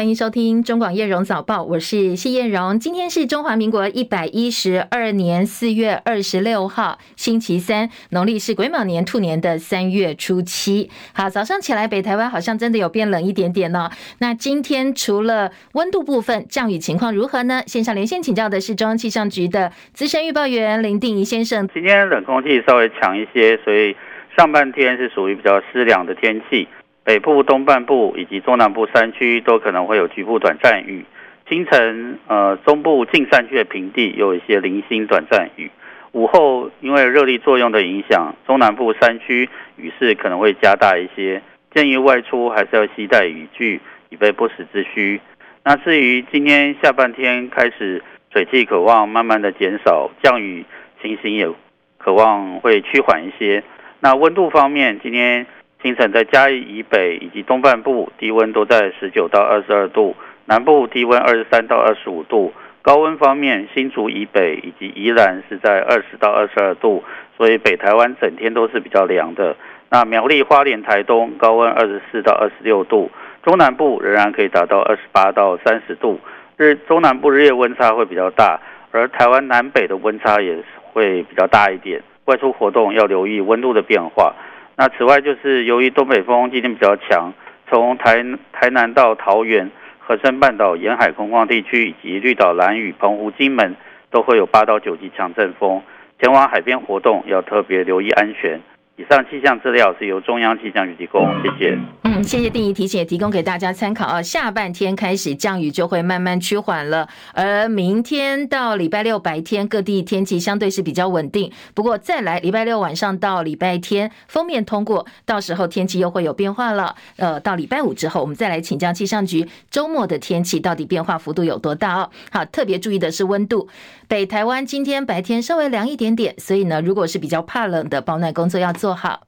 欢迎收听中广叶荣早报，我是谢叶荣。今天是中华民国一百一十二年四月二十六号，星期三，农历是癸卯年兔年的三月初七。好，早上起来，北台湾好像真的有变冷一点点呢。那今天除了温度部分，降雨情况如何呢？线上连线请教的是中央气象局的资深预报员林定仪先生。今天冷空气稍微强一些，所以上半天是属于比较湿凉的天气。北部东半部以及中南部山区都可能会有局部短暂雨，清晨呃中部近山区的平地有一些零星短暂雨，午后因为热力作用的影响，中南部山区雨势可能会加大一些，建议外出还是要携带雨具以备不时之需。那至于今天下半天开始水汽可望慢慢的减少，降雨情形也可望会趋缓一些。那温度方面，今天。清晨在嘉义以北以及东半部低温都在十九到二十二度，南部低温二十三到二十五度。高温方面，新竹以北以及宜兰是在二十到二十二度，所以北台湾整天都是比较凉的。那苗栗、花莲、台东高温二十四到二十六度，中南部仍然可以达到二十八到三十度。日中南部日夜温差会比较大，而台湾南北的温差也会比较大一点。外出活动要留意温度的变化。那此外，就是由于东北风今天比较强，从台台南到桃园、荷山半岛沿海空旷地区，以及绿岛、蓝屿、澎湖、金门，都会有八到九级强阵风，前往海边活动要特别留意安全。以上气象资料是由中央气象局提供，谢谢。嗯，谢谢定义提醒，提供给大家参考啊。下半天开始降雨就会慢慢趋缓了，而明天到礼拜六白天各地天气相对是比较稳定。不过再来礼拜六晚上到礼拜天锋面通过，到时候天气又会有变化了。呃，到礼拜五之后，我们再来请教气象局周末的天气到底变化幅度有多大哦。好，特别注意的是温度，北台湾今天白天稍微凉一点点，所以呢，如果是比较怕冷的保暖工作要做。好，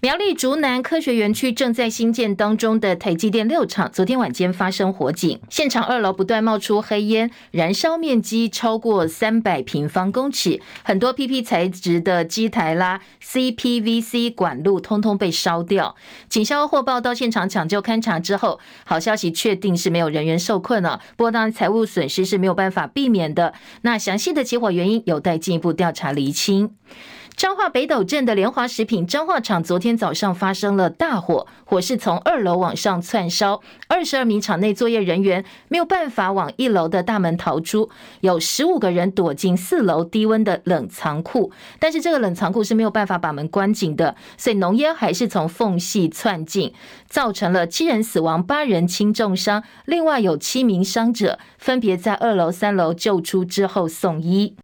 苗栗竹南科学园区正在兴建当中的台积电六厂，昨天晚间发生火警，现场二楼不断冒出黑烟，燃烧面积超过三百平方公尺，很多 PP 材质的机台啦、CPVC 管路通通被烧掉。警消获报到现场抢救勘查之后，好消息确定是没有人员受困了，不过当然财务损失是没有办法避免的。那详细的起火原因有待进一步调查厘清。彰化北斗镇的联华食品彰化厂昨天早上发生了大火，火势从二楼往上窜烧，二十二名厂内作业人员没有办法往一楼的大门逃出，有十五个人躲进四楼低温的冷藏库，但是这个冷藏库是没有办法把门关紧的，所以浓烟还是从缝隙窜进，造成了七人死亡、八人轻重伤，另外有七名伤者分别在二楼、三楼救出之后送医。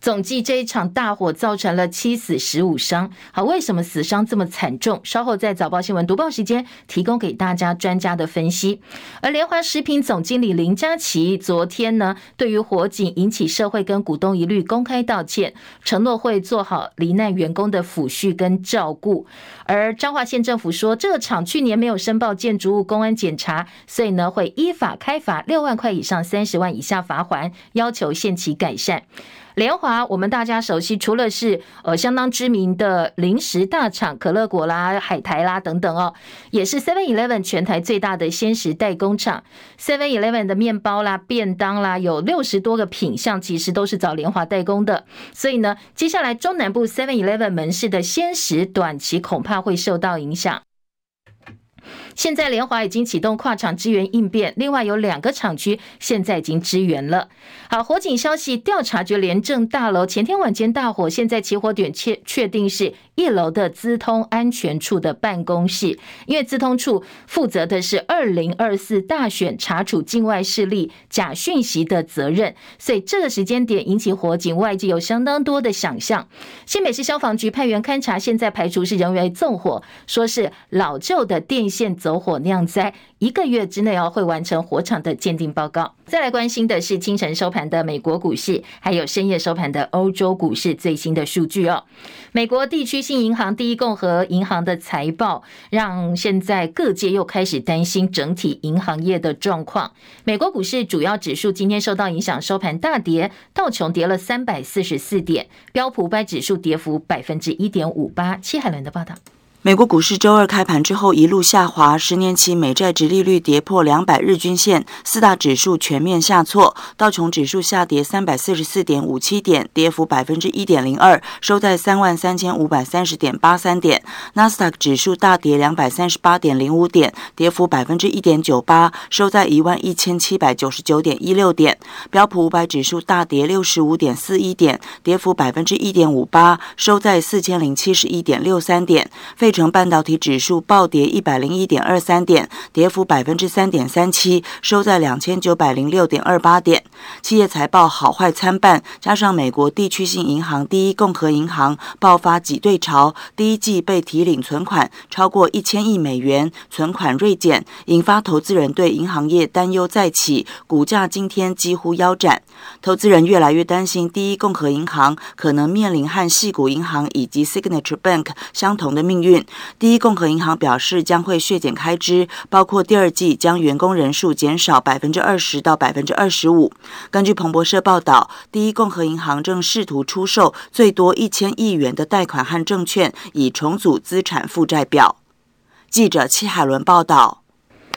总计这一场大火造成了七死十五伤。好，为什么死伤这么惨重？稍后在早报新闻读报时间提供给大家专家的分析。而联华食品总经理林佳琪昨天呢，对于火警引起社会跟股东疑虑，公开道歉，承诺会做好罹难员工的抚恤跟照顾。而彰化县政府说，这个厂去年没有申报建筑物公安检查，所以呢会依法开罚六万块以上三十万以下罚锾，要求限期改善。联华，我们大家熟悉，除了是呃相当知名的零食大厂可乐果啦、海苔啦等等哦，也是 Seven Eleven 全台最大的鲜食代工厂。Seven Eleven 的面包啦、便当啦，有六十多个品项，其实都是找联华代工的。所以呢，接下来中南部 Seven Eleven 门市的鲜食短期恐怕会受到影响。现在联华已经启动跨厂支援应变，另外有两个厂区现在已经支援了。好，火警消息，调查局廉政大楼前天晚间大火，现在起火点确确定是一楼的资通安全处的办公室，因为资通处负责的是二零二四大选查处境外势力假讯息的责任，所以这个时间点引起火警，外界有相当多的想象。新北市消防局派员勘查，现在排除是人为纵火，说是老旧的电线。走火酿灾，一个月之内哦会完成火场的鉴定报告。再来关心的是清晨收盘的美国股市，还有深夜收盘的欧洲股市最新的数据哦。美国地区性银行第一共和银行的财报，让现在各界又开始担心整体银行业的状况。美国股市主要指数今天受到影响，收盘大跌，道琼跌了三百四十四点，标普五百指数跌幅百分之一点五八。戚海伦的报道。美国股市周二开盘之后一路下滑，十年期美债殖利率跌破两百日均线，四大指数全面下挫，道琼指数下跌三百四十四点五七点，跌幅百分之一点零二，收在三万三千五百三十点八三点；纳斯达克指数大跌两百三十八点零五点，跌幅百分之一点九八，收在一万一千七百九十九点一六点；标普五百指数大跌六十五点四一点，跌幅百分之一点五八，收在四千零七十一点六三点。费城半导体指数暴跌一百零一点二三点，跌幅百分之三点三七，收在两千九百零六点二八点。企业财报好坏参半，加上美国地区性银行第一共和银行爆发挤兑潮，第一季被提领存款超过一千亿美元，存款锐减，引发投资人对银行业担忧再起，股价今天几乎腰斩。投资人越来越担心第一共和银行可能面临和矽谷银行以及 Signature Bank 相同的命运。第一共和银行表示将会削减开支，包括第二季将员工人数减少百分之二十到百分之二十五。根据彭博社报道，第一共和银行正试图出售最多一千亿元的贷款和证券，以重组资产负债表。记者戚海伦报道。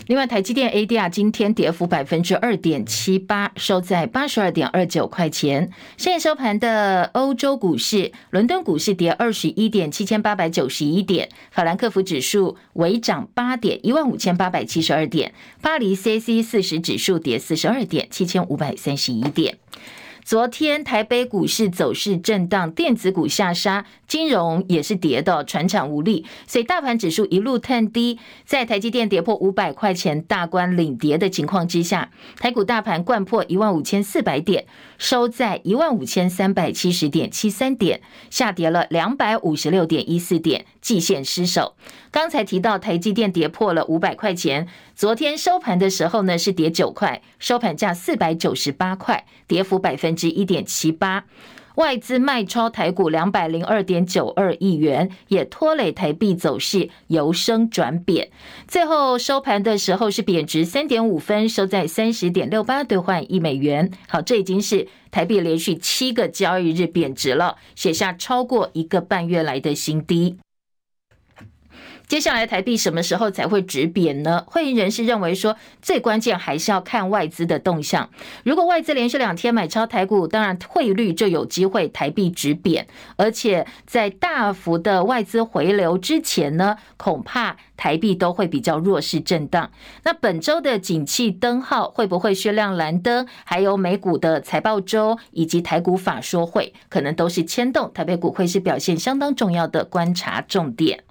另外，台积电 ADR 今天跌幅百分之二点七八，收在八十二点二九块钱。现在收盘的欧洲股市，伦敦股市跌二十一点七千八百九十一点，法兰克福指数微涨八点一万五千八百七十二点，巴黎 CAC 四十指数跌四十二点七千五百三十一点。昨天台北股市走势震荡，电子股下杀，金融也是跌的，船产无力，所以大盘指数一路探低。在台积电跌破五百块钱大关领跌的情况之下，台股大盘掼破一万五千四百点，收在一万五千三百七十点七三点，下跌了两百五十六点一四点，季线失守。刚才提到台积电跌破了五百块钱，昨天收盘的时候呢是跌九块，收盘价四百九十八块，跌幅百分之一点七八。外资卖超台股两百零二点九二亿元，也拖累台币走势由升转贬。最后收盘的时候是贬值三点五分，收在三十点六八兑换一美元。好，这已经是台币连续七个交易日贬值了，写下超过一个半月来的新低。接下来台币什么时候才会止贬呢？会员人士认为说，最关键还是要看外资的动向。如果外资连续两天买超台股，当然汇率就有机会台币止贬。而且在大幅的外资回流之前呢，恐怕台币都会比较弱势震荡。那本周的景气灯号会不会雪亮蓝灯？还有美股的财报周以及台股法说会，可能都是牵动台北股会是表现相当重要的观察重点。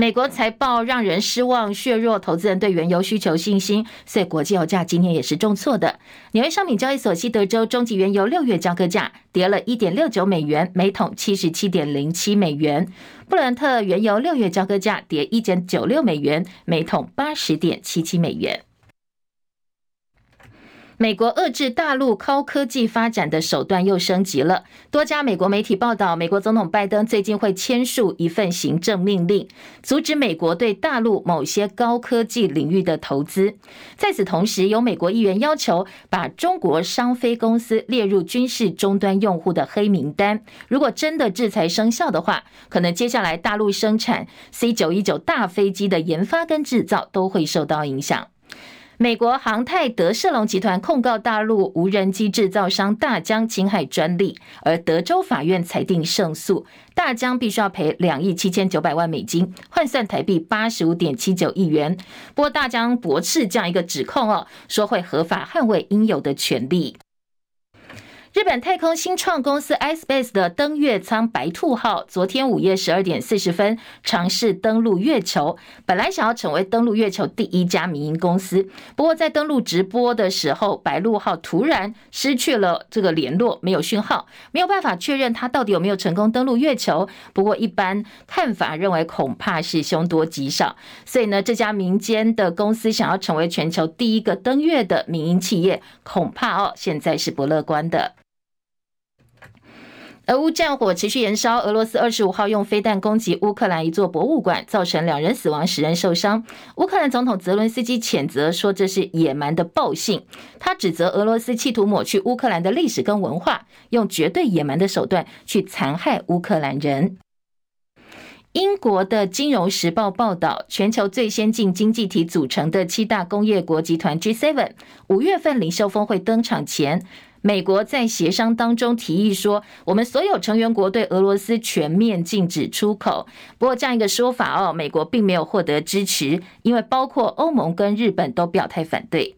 美国财报让人失望，削弱投资人对原油需求信心，所以国际油价今天也是重挫的。纽约商品交易所西德州中级原油六月交割价跌了一点六九美元，每桶七十七点零七美元；布伦特原油六月交割价跌一点九六美元，每桶八十点七七美元。美国遏制大陆高科技发展的手段又升级了。多家美国媒体报道，美国总统拜登最近会签署一份行政命令，阻止美国对大陆某些高科技领域的投资。在此同时，有美国议员要求把中国商飞公司列入军事终端用户的黑名单。如果真的制裁生效的话，可能接下来大陆生产 C 九一九大飞机的研发跟制造都会受到影响。美国航太德世隆集团控告大陆无人机制造商大疆侵害专利，而德州法院裁定胜诉，大疆必须要赔两亿七千九百万美金，换算台币八十五点七九亿元。不过大疆驳斥这样一个指控哦，说会合法捍卫应有的权利。日本太空新创公司 iSpace 的登月舱白兔号，昨天午夜十二点四十分尝试登陆月球，本来想要成为登陆月球第一家民营公司，不过在登陆直播的时候，白兔号突然失去了这个联络，没有讯号，没有办法确认它到底有没有成功登陆月球。不过一般看法认为，恐怕是凶多吉少，所以呢，这家民间的公司想要成为全球第一个登月的民营企业，恐怕哦，现在是不乐观的。俄乌战火持续延烧，俄罗斯二十五号用飞弹攻击乌克兰一座博物馆，造成两人死亡、十人受伤。乌克兰总统泽伦斯基谴责说，这是野蛮的暴行。他指责俄罗斯企图抹去乌克兰的历史跟文化，用绝对野蛮的手段去残害乌克兰人。英国的《金融时报》报道，全球最先进经济体组成的七大工业国集团 G7 五月份领袖峰会登场前，美国在协商当中提议说，我们所有成员国对俄罗斯全面禁止出口。不过这样一个说法哦，美国并没有获得支持，因为包括欧盟跟日本都表态反对。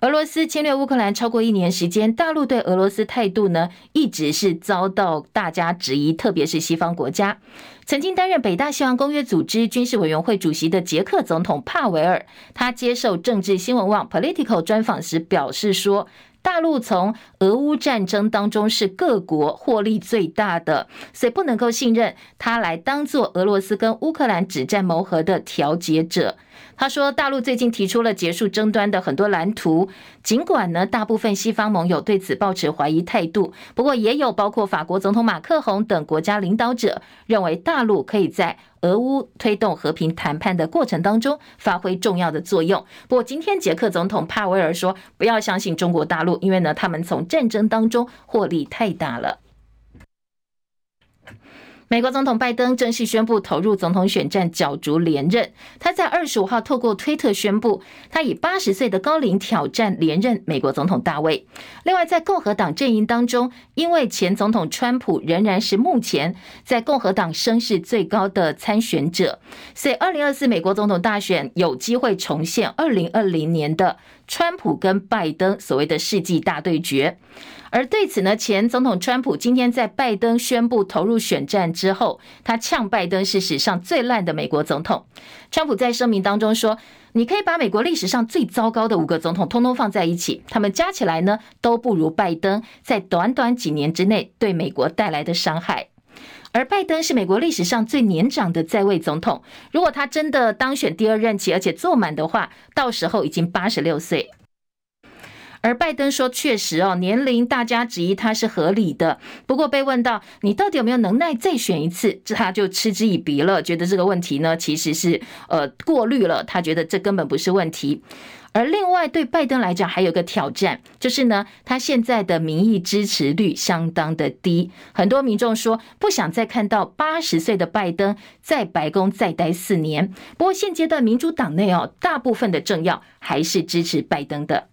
俄罗斯侵略乌克兰超过一年时间，大陆对俄罗斯态度呢，一直是遭到大家质疑，特别是西方国家。曾经担任北大西洋公约组织军事委员会主席的捷克总统帕维尔，他接受政治新闻网 Political 专访时表示说，大陆从俄乌战争当中是各国获利最大的，所以不能够信任他来当做俄罗斯跟乌克兰止战谋和的调解者。他说，大陆最近提出了结束争端的很多蓝图，尽管呢，大部分西方盟友对此抱持怀疑态度，不过也有包括法国总统马克宏等国家领导者认为，大陆可以在俄乌推动和平谈判的过程当中发挥重要的作用。不过，今天捷克总统帕维尔说，不要相信中国大陆，因为呢，他们从战争当中获利太大了。美国总统拜登正式宣布投入总统选战角逐连任。他在二十五号透过推特宣布，他以八十岁的高龄挑战连任美国总统大位。另外，在共和党阵营当中，因为前总统川普仍然是目前在共和党声势最高的参选者，所以二零二四美国总统大选有机会重现二零二零年的川普跟拜登所谓的世纪大对决。而对此呢，前总统川普今天在拜登宣布投入选战之后，他呛拜登是史上最烂的美国总统。川普在声明当中说：“你可以把美国历史上最糟糕的五个总统通通放在一起，他们加起来呢都不如拜登在短短几年之内对美国带来的伤害。”而拜登是美国历史上最年长的在位总统，如果他真的当选第二任期，而且坐满的话，到时候已经八十六岁。而拜登说：“确实哦，年龄大家质疑他是合理的。不过被问到你到底有没有能耐再选一次，他就嗤之以鼻了，觉得这个问题呢其实是呃过滤了，他觉得这根本不是问题。而另外对拜登来讲还有个挑战，就是呢他现在的民意支持率相当的低，很多民众说不想再看到八十岁的拜登在白宫再待四年。不过现阶段民主党内哦，大部分的政要还是支持拜登的。”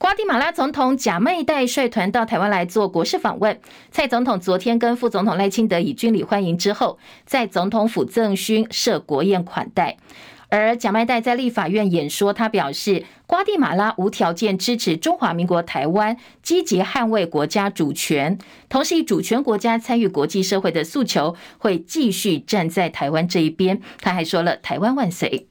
瓜地马拉总统贾麦代率团到台湾来做国事访问。蔡总统昨天跟副总统赖清德以军礼欢迎之后，在总统府赠勋设国宴款待。而贾麦代在立法院演说，他表示，瓜地马拉无条件支持中华民国台湾积极捍卫国家主权，同时以主权国家参与国际社会的诉求，会继续站在台湾这一边。他还说了：“台湾万岁。”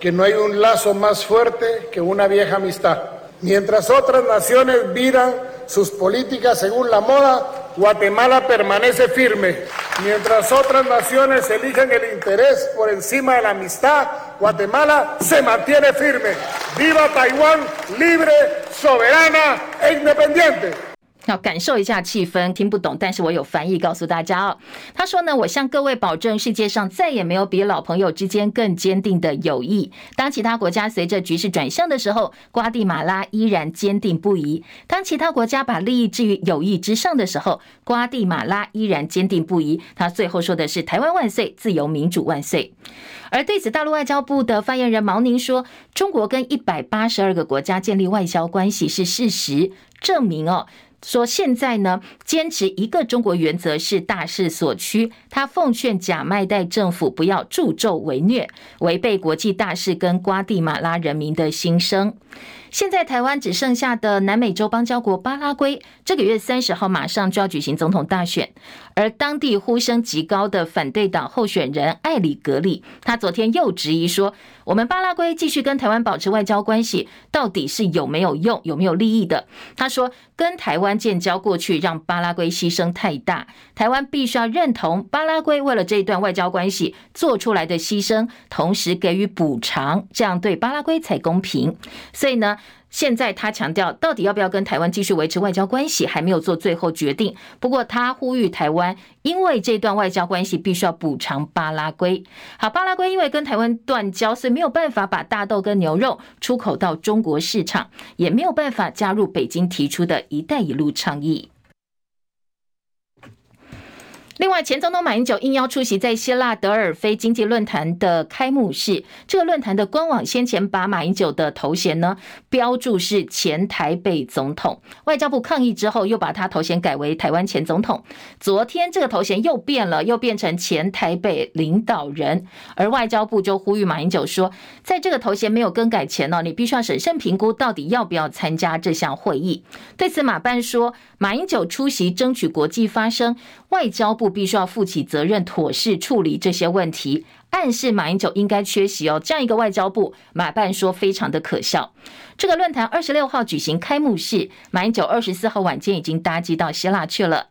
Que no hay un lazo más fuerte que una vieja amistad. Mientras otras naciones viran sus políticas según la moda, Guatemala permanece firme. Mientras otras naciones eligen el interés por encima de la amistad, Guatemala se mantiene firme. ¡Viva Taiwán libre, soberana e independiente! 要感受一下气氛，听不懂，但是我有翻译告诉大家哦。他说呢，我向各位保证，世界上再也没有比老朋友之间更坚定的友谊。当其他国家随着局势转向的时候，瓜地马拉依然坚定不移；当其他国家把利益置于友谊之上的时候，瓜地马拉依然坚定不移。他最后说的是“台湾万岁，自由民主万岁”。而对此，大陆外交部的发言人毛宁说：“中国跟一百八十二个国家建立外交关系是事实，证明哦。”说现在呢，坚持一个中国原则是大势所趋。他奉劝假麦代政府不要助纣为虐，违背国际大势跟瓜地马拉人民的心声。现在台湾只剩下的南美洲邦交国巴拉圭，这个月三十号马上就要举行总统大选，而当地呼声极高的反对党候选人艾里格里，他昨天又质疑说，我们巴拉圭继续跟台湾保持外交关系，到底是有没有用，有没有利益的？他说，跟台湾建交过去让巴拉圭牺牲太大，台湾必须要认同巴拉圭为了这一段外交关系做出来的牺牲，同时给予补偿，这样对巴拉圭才公平。所以呢，现在他强调，到底要不要跟台湾继续维持外交关系，还没有做最后决定。不过他呼吁台湾，因为这段外交关系必须要补偿巴拉圭。好，巴拉圭因为跟台湾断交，所以没有办法把大豆跟牛肉出口到中国市场，也没有办法加入北京提出的一带一路倡议。另外，前总统马英九应邀出席在希腊德尔菲经济论坛的开幕式。这个论坛的官网先前把马英九的头衔呢标注是前台北总统，外交部抗议之后又把他头衔改为台湾前总统。昨天这个头衔又变了，又变成前台北领导人。而外交部就呼吁马英九说，在这个头衔没有更改前呢，你必须要审慎评估到底要不要参加这项会议。对此，马办说，马英九出席争取国际发声，外交部。必须要负起责任，妥善处理这些问题。暗示马英九应该缺席哦，这样一个外交部，马办说非常的可笑。这个论坛二十六号举行开幕式，马英九二十四号晚间已经搭机到希腊去了。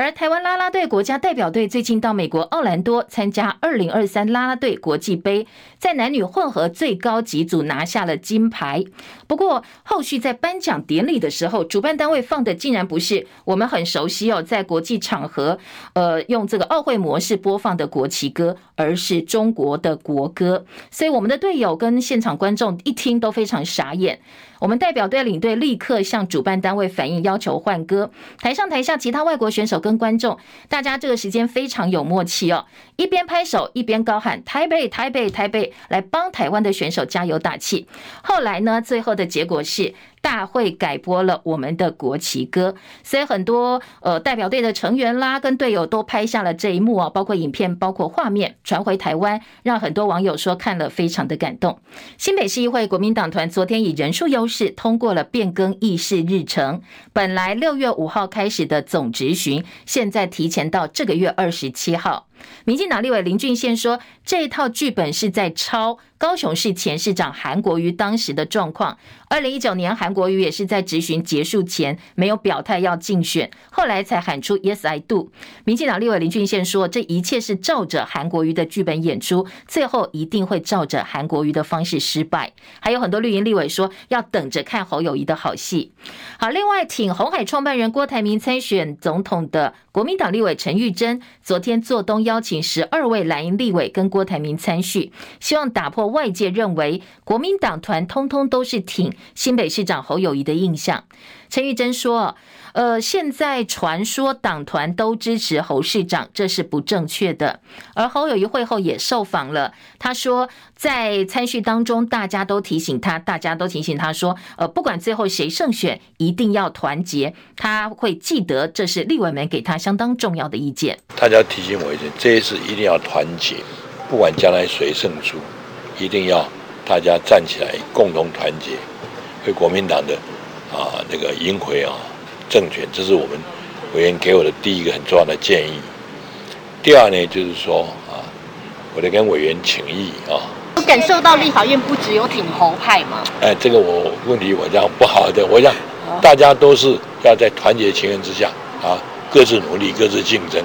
而台湾啦啦队国家代表队最近到美国奥兰多参加二零二三啦啦队国际杯，在男女混合最高级组拿下了金牌。不过后续在颁奖典礼的时候，主办单位放的竟然不是我们很熟悉哦，在国际场合呃用这个奥会模式播放的国旗歌，而是中国的国歌。所以我们的队友跟现场观众一听都非常傻眼。我们代表队领队立刻向主办单位反映，要求换歌。台上台下其他外国选手跟观众，大家这个时间非常有默契哦，一边拍手一边高喊“台北，台北，台北”，来帮台湾的选手加油打气。后来呢，最后的结果是。大会改播了我们的国旗歌，所以很多呃代表队的成员啦，跟队友都拍下了这一幕啊，包括影片，包括画面传回台湾，让很多网友说看了非常的感动。新北市议会国民党团昨天以人数优势通过了变更议事日程，本来六月五号开始的总执询，现在提前到这个月二十七号。民进党立委林俊宪说，这一套剧本是在抄高雄市前市长韩国瑜当时的状况。二零一九年，韩国瑜也是在质询结束前没有表态要竞选，后来才喊出 “Yes, I do”。民进党立委林俊宪说，这一切是照着韩国瑜的剧本演出，最后一定会照着韩国瑜的方式失败。还有很多绿营立委说，要等着看侯友谊的好戏。好，另外挺红海创办人郭台铭参选总统的国民党立委陈玉珍，昨天做东要邀请十二位蓝营立委跟郭台铭参叙，希望打破外界认为国民党团通通都是挺新北市长侯友谊的印象。陈玉珍说。呃，现在传说党团都支持侯市长，这是不正确的。而侯友宜会后也受访了，他说在参叙当中，大家都提醒他，大家都提醒他说，呃，不管最后谁胜选，一定要团结。他会记得，这是立委们给他相当重要的意见。大家提醒我一点，这一次一定要团结，不管将来谁胜出，一定要大家站起来，共同团结，为国民党的啊那个赢回啊。政权，这是我们委员给我的第一个很重要的建议。第二呢，就是说啊，我得跟委员请益啊。我感受到立法院不只有挺侯派吗？哎，这个我问题我讲不好的，我讲大家都是要在团结情愿之下啊，各自努力，各自竞争，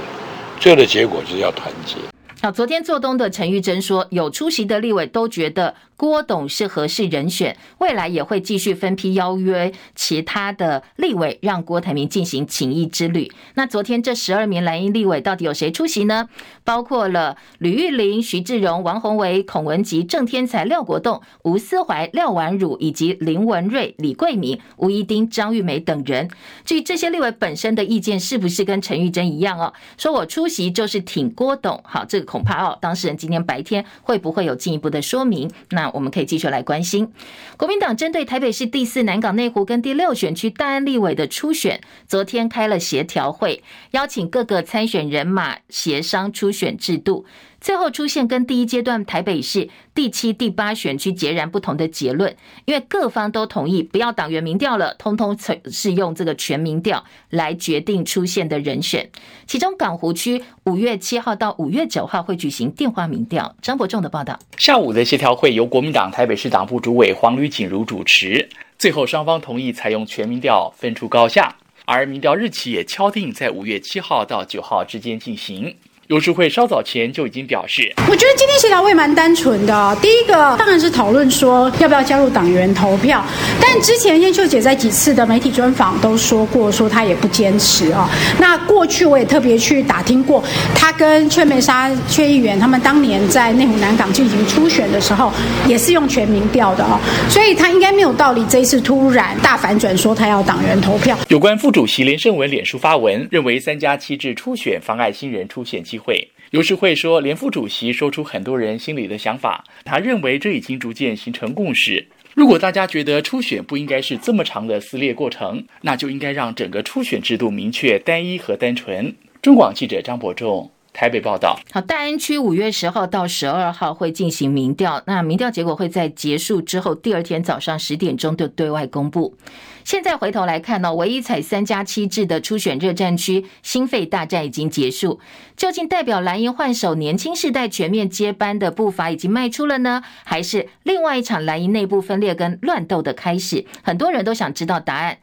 最后的结果就是要团结。那，昨天做东的陈玉珍说，有出席的立委都觉得郭董是合适人选，未来也会继续分批邀约其他的立委，让郭台铭进行请益之旅。那昨天这十二名蓝营立委到底有谁出席呢？包括了吕玉玲、徐志荣、王鸿薇、孔文吉、郑天才、廖国栋、吴思怀、廖婉汝以及林文瑞、李贵敏、吴一丁、张玉梅等人。至于这些立委本身的意见是不是跟陈玉珍一样哦？说我出席就是挺郭董，好，这个。恐怕哦，当事人今天白天会不会有进一步的说明？那我们可以继续来关心。国民党针对台北市第四南港内湖跟第六选区大安立委的初选，昨天开了协调会，邀请各个参选人马协商初选制度。最后出现跟第一阶段台北市第七、第八选区截然不同的结论，因为各方都同意不要党员民调了，通通是用这个全民调来决定出现的人选。其中港湖区五月七号到五月九号会举行电话民调。张伯仲的报道。下午的协调会由国民党台北市党部主委黄吕锦如主持，最后双方同意采用全民调，分出高下，而民调日期也敲定在五月七号到九号之间进行。游淑慧稍早前就已经表示，我觉得今天协调会蛮单纯的。第一个当然是讨论说要不要加入党员投票，但之前燕秀姐在几次的媒体专访都说过，说她也不坚持啊。那过去我也特别去打听过，她跟阙梅莎阙议员他们当年在内湖南港进行初选的时候，也是用全民调的啊，所以她应该没有道理这一次突然大反转，说她要党员投票。有关副主席连胜文脸书发文，认为三加七制初选妨碍新人出现机会。游世会说，连副主席说出很多人心里的想法，他认为这已经逐渐形成共识。如果大家觉得初选不应该是这么长的撕裂过程，那就应该让整个初选制度明确、单一和单纯。中广记者张伯仲台北报道。好，大安区五月十号到十二号会进行民调，那民调结果会在结束之后第二天早上十点钟就对外公布。现在回头来看呢，唯一采三加七制的初选热战区心肺大战已经结束，究竟代表蓝营换手年轻世代全面接班的步伐已经迈出了呢，还是另外一场蓝营内部分裂跟乱斗的开始？很多人都想知道答案。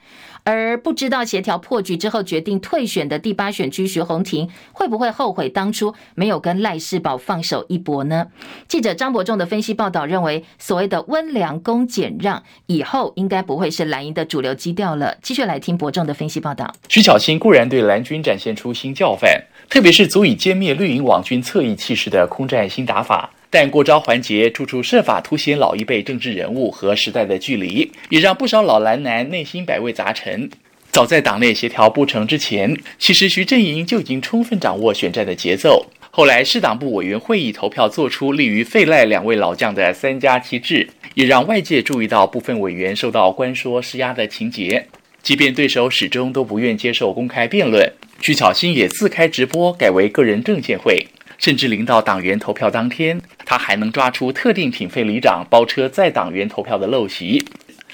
而不知道协调破局之后决定退选的第八选区徐宏庭会不会后悔当初没有跟赖士宝放手一搏呢？记者张伯仲的分析报道认为，所谓的温良恭俭让以后应该不会是蓝营的主流基调了。继续来听伯仲的分析报道。徐巧芯固然对蓝军展现出新教范，特别是足以歼灭绿营网军侧翼气势的空战新打法。但过招环节处处设法凸显老一辈政治人物和时代的距离，也让不少老蓝男内心百味杂陈。早在党内协调不成之前，其实徐阵营就已经充分掌握选战的节奏。后来市党部委员会议投票做出利于废赖两位老将的三加七制，也让外界注意到部分委员受到官说施压的情节。即便对手始终都不愿接受公开辩论，徐巧芯也自开直播，改为个人政见会。甚至临到党员投票当天，他还能抓出特定品费里长包车载党员投票的陋习。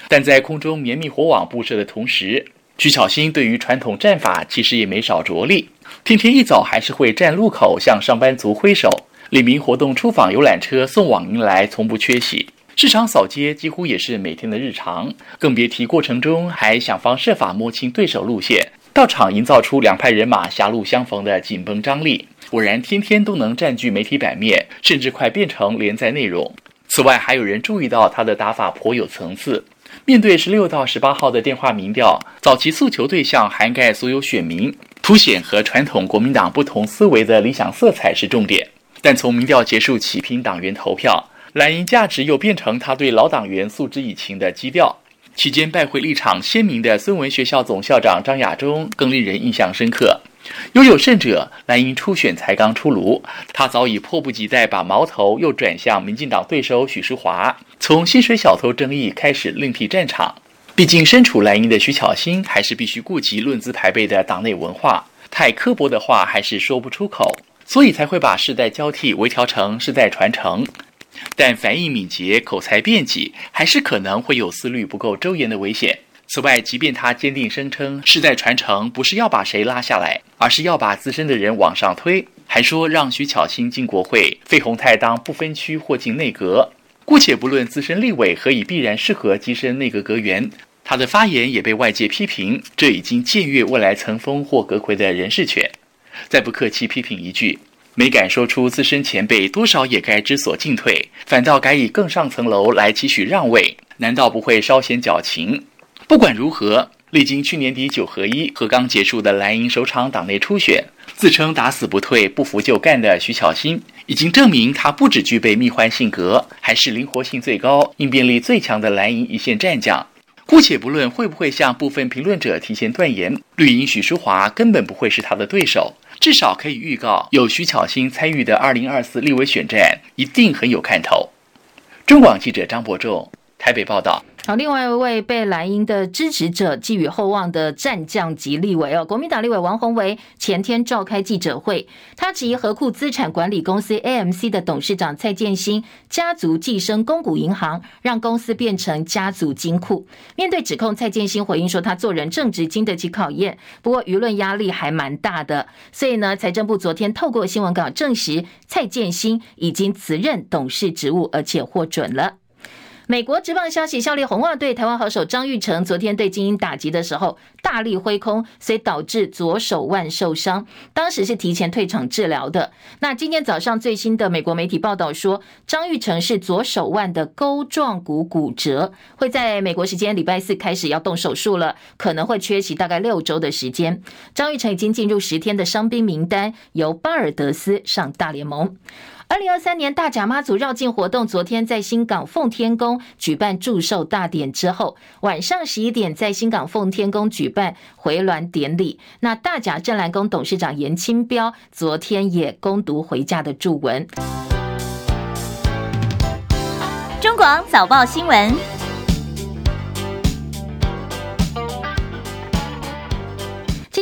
但在空中绵密火网布设的同时，徐巧芯对于传统战法其实也没少着力。天天一早还是会站路口向上班族挥手，里民活动出访游览车送往迎来从不缺席。市场扫街几乎也是每天的日常，更别提过程中还想方设法摸清对手路线，到场营造出两派人马狭路相逢的紧绷张力。果然，天天都能占据媒体版面，甚至快变成连载内容。此外，还有人注意到他的打法颇有层次。面对十六到十八号的电话民调，早期诉求对象涵盖所有选民，凸显和传统国民党不同思维的理想色彩是重点。但从民调结束起拼党员投票，蓝营价值又变成他对老党员诉之以情的基调。期间拜会立场鲜明的孙文学校总校长张亚中更令人印象深刻。有有甚者，蓝营初选才刚出炉，他早已迫不及待把矛头又转向民进党对手许淑华，从薪水小偷争议开始另辟战场。毕竟身处蓝营的徐巧芯，还是必须顾及论资排辈的党内文化，太刻薄的话还是说不出口，所以才会把世代交替微调成世代传承。但反应敏捷、口才辩捷，还是可能会有思虑不够周延的危险。此外，即便他坚定声称世代传承不是要把谁拉下来，而是要把资深的人往上推，还说让徐巧芯进国会，费鸿泰当不分区或进内阁。姑且不论资深立委何以必然适合跻身内阁阁员，他的发言也被外界批评，这已经僭越未来层峰或阁揆的人事权。再不客气批评一句，没敢说出资深前辈多少也该知所进退，反倒改以更上层楼来期许让位，难道不会稍显矫情？不管如何，历经去年底九合一和刚结束的蓝营首场党内初选，自称打死不退、不服就干的徐巧芯，已经证明他不只具备蜜獾性格，还是灵活性最高、应变力最强的蓝营一线战将。姑且不论会不会向部分评论者提前断言，绿营许淑华根本不会是他的对手，至少可以预告，有徐巧芯参与的二零二四立委选战一定很有看头。中广记者张博仲台北报道。好，另外一位被蓝营的支持者寄予厚望的战将级立委哦，国民党立委王鸿维前天召开记者会，他质疑合库资产管理公司 AMC 的董事长蔡建兴家族寄生公股银行，让公司变成家族金库。面对指控，蔡建兴回应说，他做人正直，经得起考验，不过舆论压力还蛮大的，所以呢，财政部昨天透过新闻稿证实，蔡建兴已经辞任董事职务，而且获准了。美国职棒消息，效力红袜队台湾好手张玉成昨天对精英打击的时候大力挥空，所以导致左手腕受伤，当时是提前退场治疗的。那今天早上最新的美国媒体报道说，张玉成是左手腕的钩状骨骨折，会在美国时间礼拜四开始要动手术了，可能会缺席大概六周的时间。张玉成已经进入十天的伤兵名单，由巴尔德斯上大联盟。二零二三年大甲妈祖绕境活动，昨天在新港奉天宫举办祝寿大典之后，晚上十一点在新港奉天宫举办回銮典礼。那大甲镇澜宫董事长严清标昨天也攻读回家的祝文。中广早报新闻。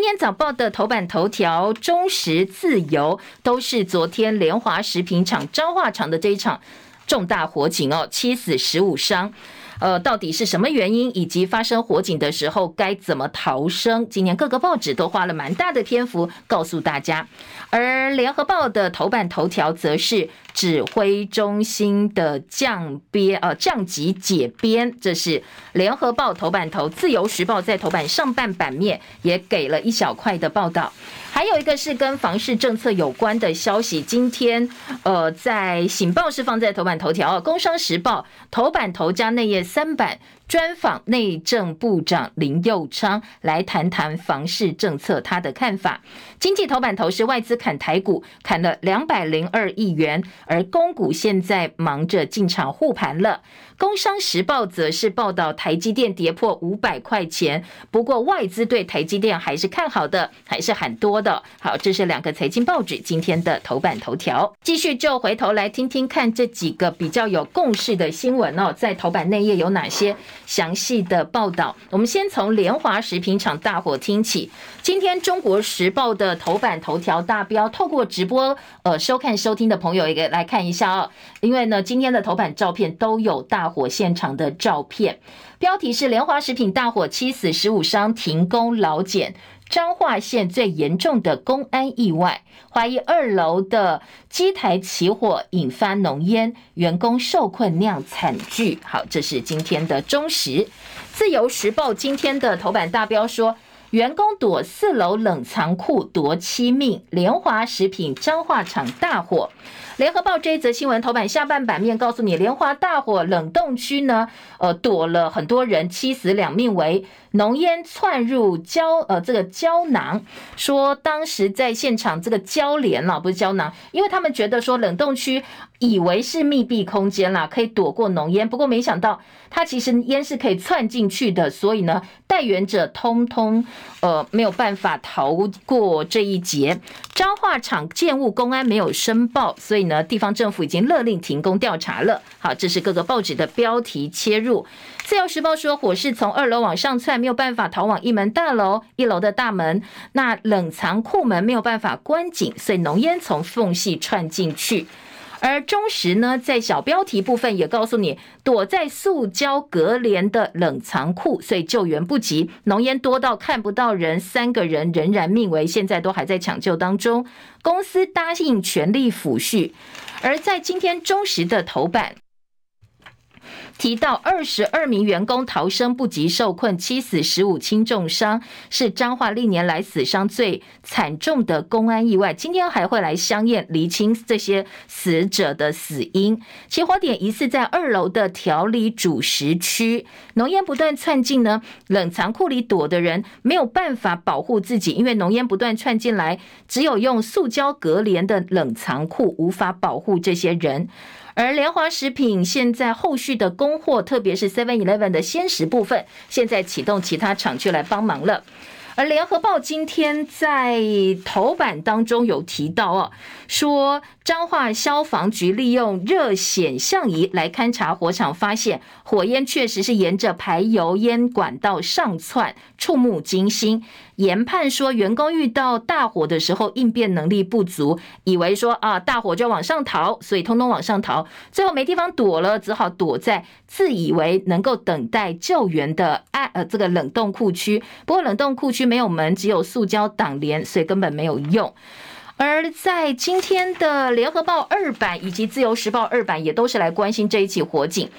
天早报的头版头条，中时自由都是昨天联华食品厂彰化厂的这一场重大火警哦，七死十五伤。呃，到底是什么原因，以及发生火警的时候该怎么逃生？今年各个报纸都花了蛮大的篇幅告诉大家。而联合报的头版头条则是指挥中心的降编呃降级解编，这是联合报头版头。自由时报在头版上半版面也给了一小块的报道。还有一个是跟房市政策有关的消息，今天呃在《醒报》是放在头版头条，《工商时报》头版头加内页三版。专访内政部长林右昌来谈谈房市政策，他的看法。经济头版头是外资砍台股，砍了两百零二亿元，而公股现在忙着进场护盘了。工商时报则是报道台积电跌破五百块钱，不过外资对台积电还是看好的，还是很多的。好，这是两个财经报纸今天的头版头条。继续就回头来听听看这几个比较有共识的新闻哦，在头版内页有哪些？详细的报道，我们先从联华食品厂大火听起。今天《中国时报》的头版头条大标，透过直播呃收看收听的朋友，一个来看一下哦。因为呢，今天的头版照片都有大火现场的照片，标题是“联华食品大火，七死十五伤，停工劳检”。彰化县最严重的公安意外，怀疑二楼的机台起火引发浓烟，员工受困酿惨剧。好，这是今天的中时。自由时报今天的头版大标说，员工躲四楼冷藏库夺妻命，联华食品彰化厂大火。联合报这一则新闻头版下半版面告诉你，莲花大火冷冻区呢，呃，躲了很多人，七死两命为。浓烟窜入胶呃这个胶囊，说当时在现场这个胶帘了，不是胶囊，因为他们觉得说冷冻区以为是密闭空间啦，可以躲过浓烟，不过没想到它其实烟是可以窜进去的，所以呢，带原者通通呃没有办法逃过这一劫。彰化厂建物公安没有申报，所以呢，地方政府已经勒令停工调查了。好，这是各个报纸的标题切入。自由时报说，火势从二楼往上窜，没有办法逃往一门大楼，一楼的大门，那冷藏库门没有办法关紧，所以浓烟从缝隙窜进去。而中时呢，在小标题部分也告诉你，躲在塑胶隔帘的冷藏库，所以救援不及，浓烟多到看不到人，三个人仍然命危，现在都还在抢救当中。公司答应全力抚恤。而在今天中时的头版。提到二十二名员工逃生不及受困，七死十五轻重伤，是彰化历年来死伤最惨重的公安意外。今天还会来相验厘清这些死者的死因。起火点疑似在二楼的调理主食区，浓烟不断窜进呢，冷藏库里躲的人没有办法保护自己，因为浓烟不断窜进来，只有用塑胶隔帘的冷藏库无法保护这些人。而联华食品现在后续的供货，特别是 Seven Eleven 的鲜食部分，现在启动其他厂区来帮忙了。而联合报今天在头版当中有提到哦，说彰化消防局利用热显像仪来勘察火场，发现火焰确实是沿着排油烟管道上窜，触目惊心。研判说，员工遇到大火的时候应变能力不足，以为说啊大火就往上逃，所以通通往上逃，最后没地方躲了，只好躲在自以为能够等待救援的啊呃这个冷冻库区。不过冷冻库区没有门，只有塑胶挡帘，所以根本没有用。而在今天的联合报二版以及自由时报二版也都是来关心这一起火警。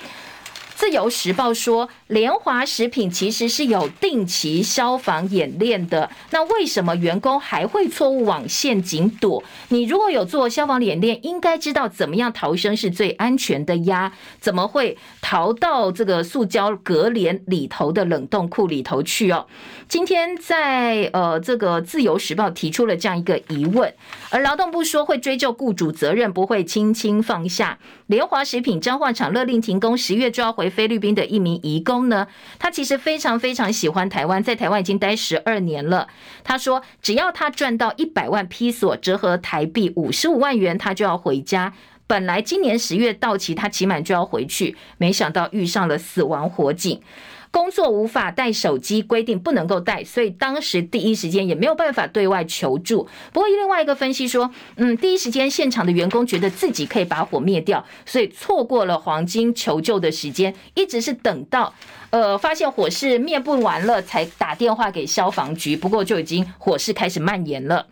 自由时报说，联华食品其实是有定期消防演练的。那为什么员工还会错误往陷阱躲？你如果有做消防演练，应该知道怎么样逃生是最安全的呀？怎么会逃到这个塑胶隔帘里头的冷冻库里头去哦？今天在呃这个自由时报提出了这样一个疑问，而劳动部说会追究雇主责任，不会轻轻放下。联华食品彰化厂勒令停工，十月抓回。菲律宾的一名移工呢，他其实非常非常喜欢台湾，在台湾已经待十二年了。他说，只要他赚到一百万披索，折合台币五十五万元，他就要回家。本来今年十月到期，他期满就要回去，没想到遇上了死亡火警。工作无法带手机，规定不能够带，所以当时第一时间也没有办法对外求助。不过另外一个分析说，嗯，第一时间现场的员工觉得自己可以把火灭掉，所以错过了黄金求救的时间，一直是等到呃发现火势灭不完了，才打电话给消防局。不过就已经火势开始蔓延了。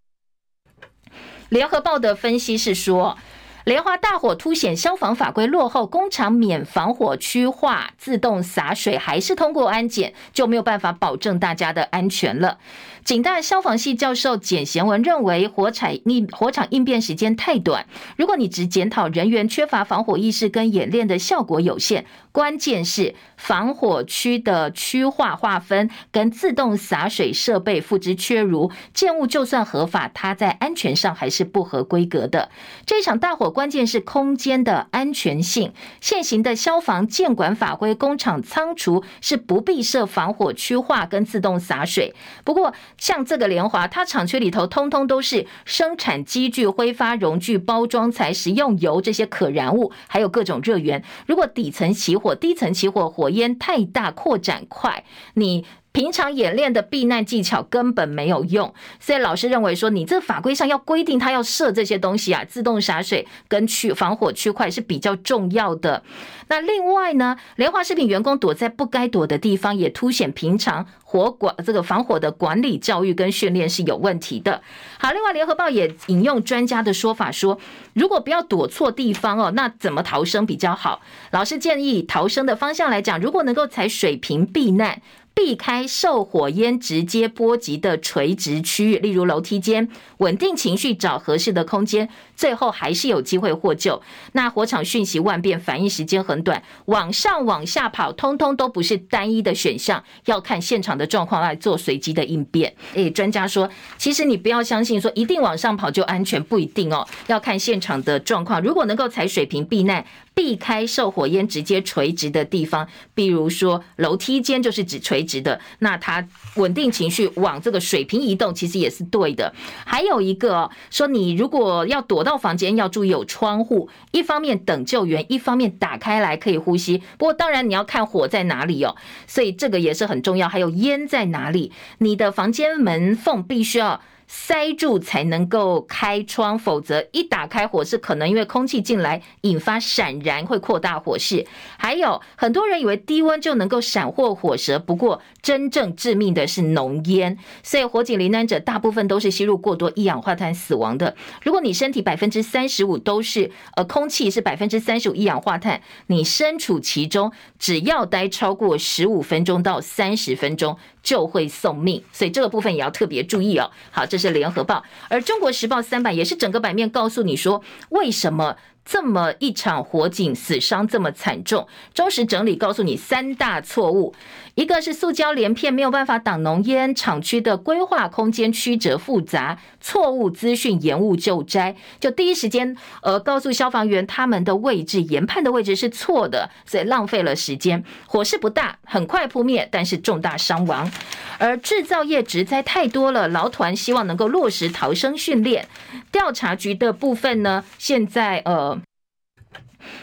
联合报的分析是说。莲花大火凸显消防法规落后，工厂免防火区划、自动洒水还是通过安检，就没有办法保证大家的安全了。警大消防系教授简贤文认为，火场应火场应变时间太短。如果你只检讨人员缺乏防火意识跟演练的效果有限，关键是防火区的区划划分跟自动洒水设备付之缺如，建物就算合法，它在安全上还是不合规格的。这场大火关键是空间的安全性。现行的消防建管法规，工厂仓储是不必设防火区划跟自动洒水。不过，像这个联华，它厂区里头通通都是生产机具、挥发溶具、包装材、食用油这些可燃物，还有各种热源。如果底层起火、低层起火，火焰太大、扩展快，你。平常演练的避难技巧根本没有用，所以老师认为说，你这法规上要规定他要设这些东西啊，自动洒水跟去防火区块是比较重要的。那另外呢，联华食品员工躲在不该躲的地方，也凸显平常火管这个防火的管理教育跟训练是有问题的。好，另外联合报也引用专家的说法说，如果不要躲错地方哦，那怎么逃生比较好？老师建议逃生的方向来讲，如果能够采水平避难。避开受火焰直接波及的垂直区域，例如楼梯间，稳定情绪，找合适的空间，最后还是有机会获救。那火场讯息万变，反应时间很短，往上往下跑，通通都不是单一的选项，要看现场的状况来做随机的应变。诶，专家说，其实你不要相信说一定往上跑就安全，不一定哦，要看现场的状况。如果能够踩水平避难。避开受火焰直接垂直的地方，比如说楼梯间就是指垂直的，那它稳定情绪往这个水平移动，其实也是对的。还有一个说，你如果要躲到房间，要注意有窗户，一方面等救援，一方面打开来可以呼吸。不过当然你要看火在哪里哦，所以这个也是很重要。还有烟在哪里，你的房间门缝必须要。塞住才能够开窗，否则一打开火势，可能因为空气进来引发闪燃，会扩大火势。还有很多人以为低温就能够闪获火舌，不过真正致命的是浓烟。所以火警罹难者大部分都是吸入过多一氧化碳死亡的。如果你身体百分之三十五都是呃空气是百分之三十五一氧化碳，你身处其中，只要待超过十五分钟到三十分钟。就会送命，所以这个部分也要特别注意哦。好，这是联合报，而中国时报三版也是整个版面告诉你说，为什么这么一场火警死伤这么惨重。中时整理告诉你三大错误。一个是塑胶连片没有办法挡浓烟，厂区的规划空间曲折复杂，错误资讯延误救灾，就第一时间呃告诉消防员他们的位置研判的位置是错的，所以浪费了时间。火势不大，很快扑灭，但是重大伤亡。而制造业职灾太多了，劳团希望能够落实逃生训练。调查局的部分呢，现在呃。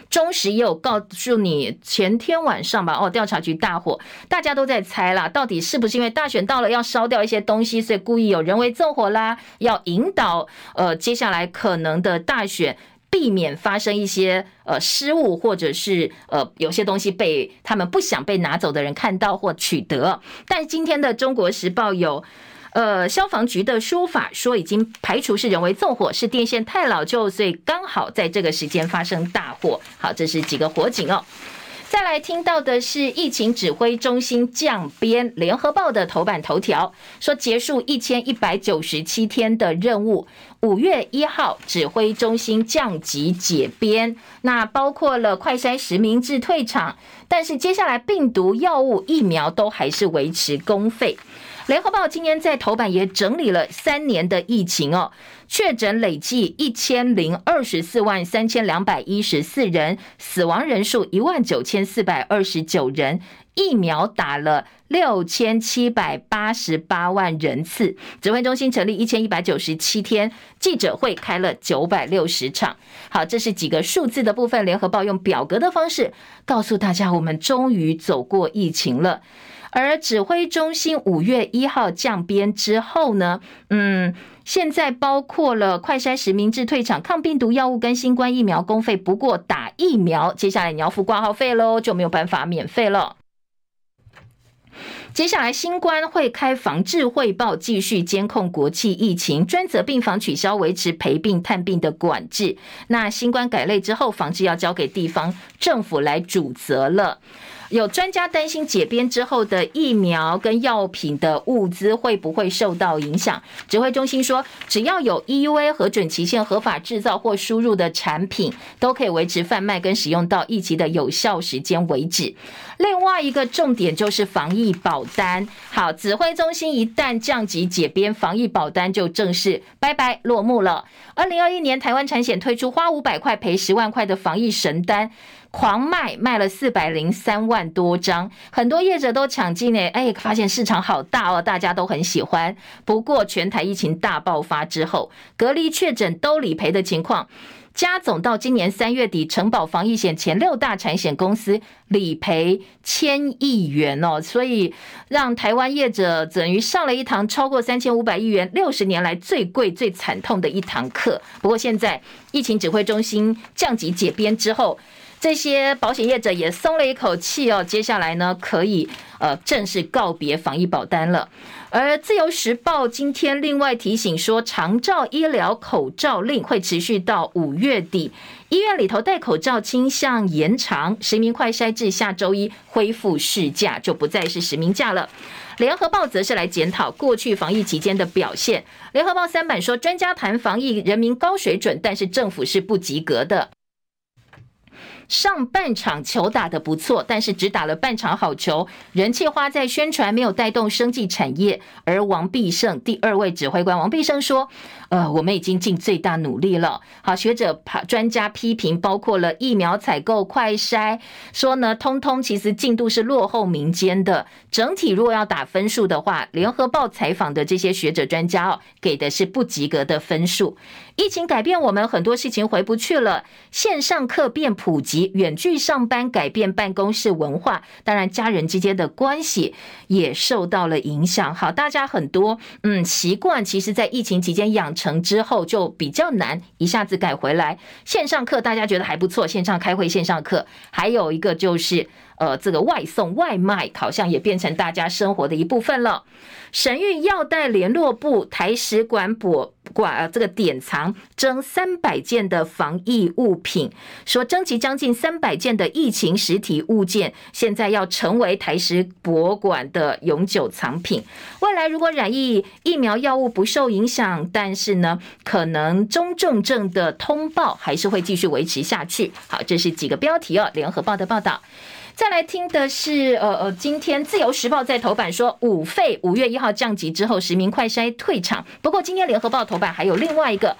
中时也有告诉你，前天晚上吧，哦，调查局大火，大家都在猜啦，到底是不是因为大选到了要烧掉一些东西，所以故意有人为纵火啦，要引导呃接下来可能的大选，避免发生一些呃失误，或者是呃有些东西被他们不想被拿走的人看到或取得。但今天的中国时报有。呃，消防局的说法说已经排除是人为纵火，是电线太老旧，所以刚好在这个时间发生大火。好，这是几个火警哦。再来听到的是疫情指挥中心降编，联合报的头版头条说结束一千一百九十七天的任务，五月一号指挥中心降级解编，那包括了快筛实名制退场，但是接下来病毒药物疫苗都还是维持公费。联合报今天在头版也整理了三年的疫情哦，确诊累计一千零二十四万三千两百一十四人，死亡人数一万九千四百二十九人，疫苗打了六千七百八十八万人次。指挥中心成立一千一百九十七天，记者会开了九百六十场。好，这是几个数字的部分。联合报用表格的方式告诉大家，我们终于走过疫情了。而指挥中心五月一号降编之后呢，嗯，现在包括了快筛实名制退场、抗病毒药物跟新冠疫苗公费，不过打疫苗，接下来你要付挂号费喽，就没有办法免费了。接下来，新冠会开防治汇报，继续监控国际疫情，专责病房取消维持陪病探病的管制。那新冠改类之后，防治要交给地方政府来主责了。有专家担心解编之后的疫苗跟药品的物资会不会受到影响？指挥中心说，只要有 EUA 核准期限合法制造或输入的产品，都可以维持贩卖跟使用到疫情的有效时间为止。另外一个重点就是防疫保单。好，指挥中心一旦降级解编，防疫保单就正式拜拜落幕了。二零二一年，台湾产险推出花五百块赔十万块的防疫神单。狂卖，卖了四百零三万多张，很多业者都抢进诶，哎，发现市场好大哦，大家都很喜欢。不过全台疫情大爆发之后，隔离确诊都理赔的情况，加总到今年三月底，承保防疫险前六大产险公司理赔千亿元哦，所以让台湾业者等于上了一堂超过三千五百亿元六十年来最贵最惨痛的一堂课。不过现在疫情指挥中心降级解编之后。这些保险业者也松了一口气哦，接下来呢，可以呃正式告别防疫保单了。而自由时报今天另外提醒说，长照医疗口罩令会持续到五月底，医院里头戴口罩倾向延长，实名快筛至下周一恢复市价，就不再是实名价了。联合报则是来检讨过去防疫期间的表现。联合报三版说，专家谈防疫，人民高水准，但是政府是不及格的。上半场球打得不错，但是只打了半场好球，人气花在宣传，没有带动生计产业。而王必胜第二位指挥官王必胜说：“呃，我们已经尽最大努力了。”好，学者、专家批评，包括了疫苗采购、快筛，说呢，通通其实进度是落后民间的。整体如果要打分数的话，联合报采访的这些学者专家哦，给的是不及格的分数。疫情改变我们很多事情回不去了，线上课变普及，及远距上班改变办公室文化，当然家人之间的关系也受到了影响。好，大家很多嗯习惯，其实在疫情期间养成之后就比较难一下子改回来。线上课大家觉得还不错，线上开会、线上课，还有一个就是。呃，这个外送外卖好像也变成大家生活的一部分了。省域药代联络部台食馆博馆这个典藏征三百件的防疫物品，说征集将近三百件的疫情实体物件，现在要成为台食博馆的永久藏品。未来如果染疫疫苗药物不受影响，但是呢，可能中重症的通报还是会继续维持下去。好，这是几个标题哦，联合报的报道。再来听的是，呃呃，今天自由时报在头版说，五费五月一号降级之后，实名快筛退场。不过今天联合报头版还有另外一个。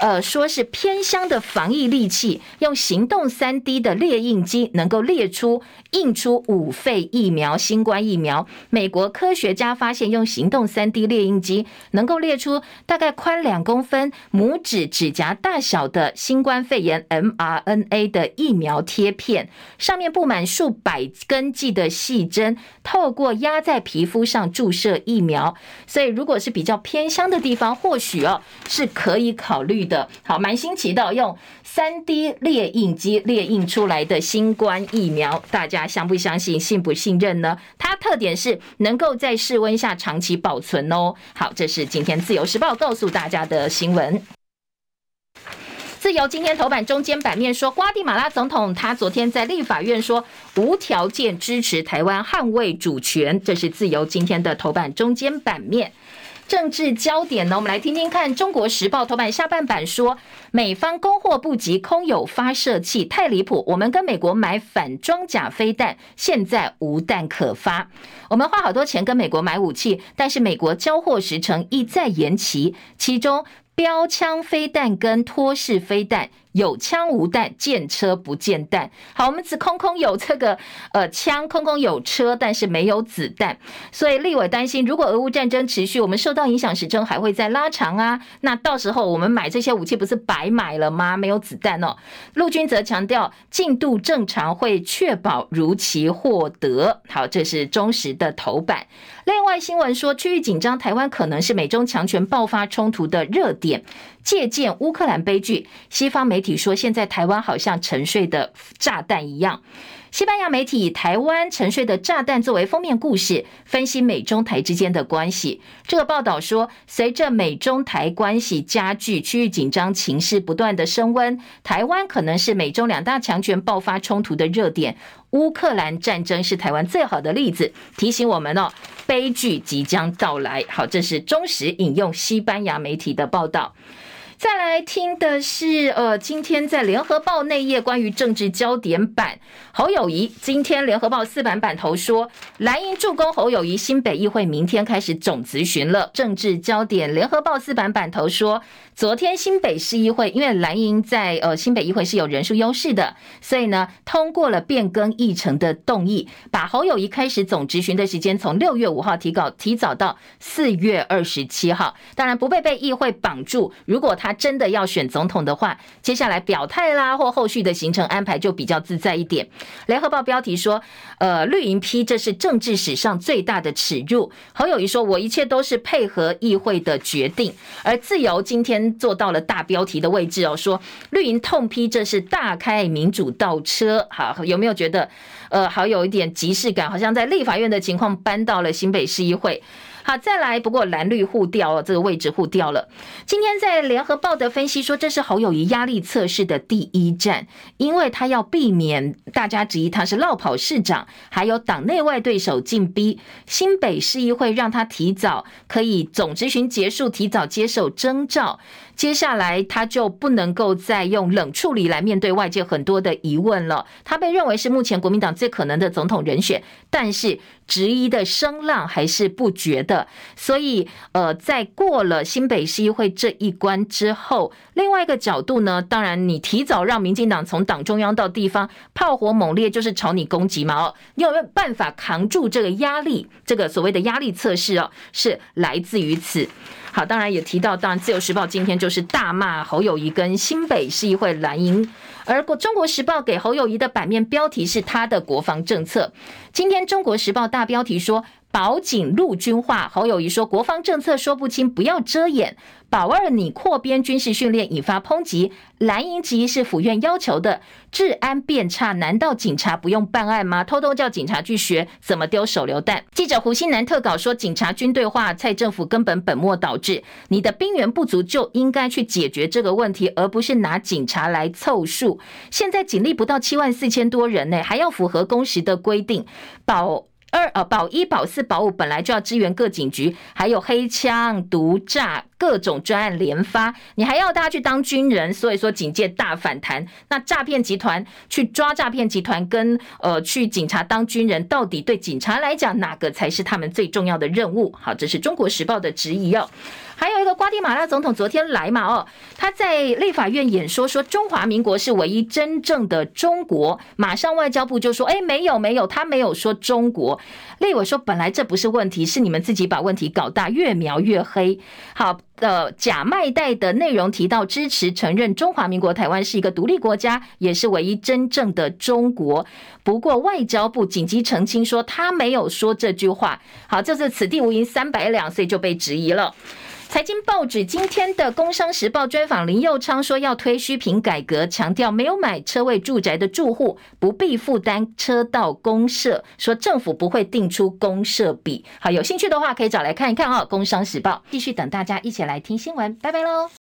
呃，说是偏乡的防疫利器，用行动三 D 的列印机能够列出印出五费疫苗、新冠疫苗。美国科学家发现，用行动三 D 列印机能够列出大概宽两公分、拇指指甲大小的新冠肺炎 mRNA 的疫苗贴片，上面布满数百根剂的细针，透过压在皮肤上注射疫苗。所以，如果是比较偏乡的地方，或许哦是可以考虑。的好，蛮新奇的，用三 D 列印机列印出来的新冠疫苗，大家家相不相信、信不信任呢？它特点是能够在室温下长期保存哦。好，这是今天自由时报告诉大家的新闻。自由今天头版中间版面说，瓜地马拉总统他昨天在立法院说无条件支持台湾捍卫主权，这是自由今天的头版中间版面。政治焦点呢，我们来听听看，《中国时报》头版下半版说，美方供货不及，空有发射器，太离谱。我们跟美国买反装甲飞弹，现在无弹可发。我们花好多钱跟美国买武器，但是美国交货时程一再延期，其中标枪飞弹跟托式飞弹。有枪无弹，见车不见弹。好，我们只空空有这个 呃枪，空空有车，但是没有子弹。所以立委担心，如果俄乌战争持续，我们受到影响时程还会再拉长啊。那到时候我们买这些武器不是白买了吗？没有子弹哦。陆军则强调进度正常，会确保如期获得。好，这是中时的头版。另外新闻说，区域紧张，台湾可能是美中强权爆发冲突的热点。借鉴乌克兰悲剧，西方媒体说，现在台湾好像沉睡的炸弹一样。西班牙媒体以台湾沉睡的炸弹作为封面故事，分析美中台之间的关系。这个报道说，随着美中台关系加剧，区域紧张情势不断的升温，台湾可能是美中两大强权爆发冲突的热点。乌克兰战争是台湾最好的例子，提醒我们哦，悲剧即将到来。好，这是中时引用西班牙媒体的报道。再来听的是，呃，今天在联合报内页关于政治焦点版，侯友谊今天联合报四版版头说，蓝营助攻侯友谊，新北议会明天开始总质询了。政治焦点，联合报四版版头说，昨天新北市议会因为蓝营在呃新北议会是有人数优势的，所以呢通过了变更议程的动议，把侯友谊开始总质询的时间从六月五号提稿提早到四月二十七号，当然不被被议会绑住，如果他。他真的要选总统的话，接下来表态啦，或后续的行程安排就比较自在一点。联合报标题说，呃，绿营批这是政治史上最大的耻辱。侯友宜说，我一切都是配合议会的决定。而自由今天做到了大标题的位置哦，说绿营痛批这是大开民主倒车。好，有没有觉得，呃，好有一点即视感，好像在立法院的情况搬到了新北市议会。好，再来。不过蓝绿互调了，这个位置互调了。今天在联合报的分析说，这是侯友谊压力测试的第一站，因为他要避免大家质疑他是落跑市长，还有党内外对手进逼新北市议会，让他提早可以总咨询结束，提早接受征召。接下来他就不能够再用冷处理来面对外界很多的疑问了。他被认为是目前国民党最可能的总统人选，但是质疑的声浪还是不绝的。所以，呃，在过了新北市议会这一关之后，另外一个角度呢，当然你提早让民进党从党中央到地方炮火猛烈，就是朝你攻击嘛。哦，你有没有办法扛住这个压力？这个所谓的压力测试哦，是来自于此。好，当然也提到，当然《自由时报》今天就是大骂侯友谊跟新北市议会蓝营，而《中国时报》给侯友谊的版面标题是他的国防政策。今天《中国时报》大标题说。保警陆军化，侯友宜说国防政策说不清，不要遮掩。保二拟扩编军事训练，引发抨击。蓝营质是府院要求的，治安变差，难道警察不用办案吗？偷偷叫警察去学怎么丢手榴弹。记者胡新南特稿说，警察军队化，蔡政府根本本末倒置。你的兵源不足，就应该去解决这个问题，而不是拿警察来凑数。现在警力不到七万四千多人呢，还要符合工时的规定，保。二呃，保一、保四、保五本来就要支援各警局，还有黑枪、毒炸各种专案连发，你还要大家去当军人，所以说警戒大反弹。那诈骗集团去抓诈骗集团，跟呃去警察当军人，到底对警察来讲哪个才是他们最重要的任务？好，这是中国时报的质疑哦。还有一个瓜地马拉总统昨天来嘛？哦，他在立法院演说说中华民国是唯一真正的中国。马上外交部就说：“哎，没有没有，他没有说中国。”立委说：“本来这不是问题，是你们自己把问题搞大，越描越黑。”好，呃，假麦代的内容提到支持承认中华民国台湾是一个独立国家，也是唯一真正的中国。不过外交部紧急澄清说他没有说这句话。好，就是此地无银三百两，所以就被质疑了。财经报纸今天的《工商时报》专访林佑昌说，要推虚坪改革，强调没有买车位住宅的住户不必负担车道公社，说政府不会定出公社比。好，有兴趣的话可以找来看一看哦，《工商时报》继续等大家一起来听新闻，拜拜喽。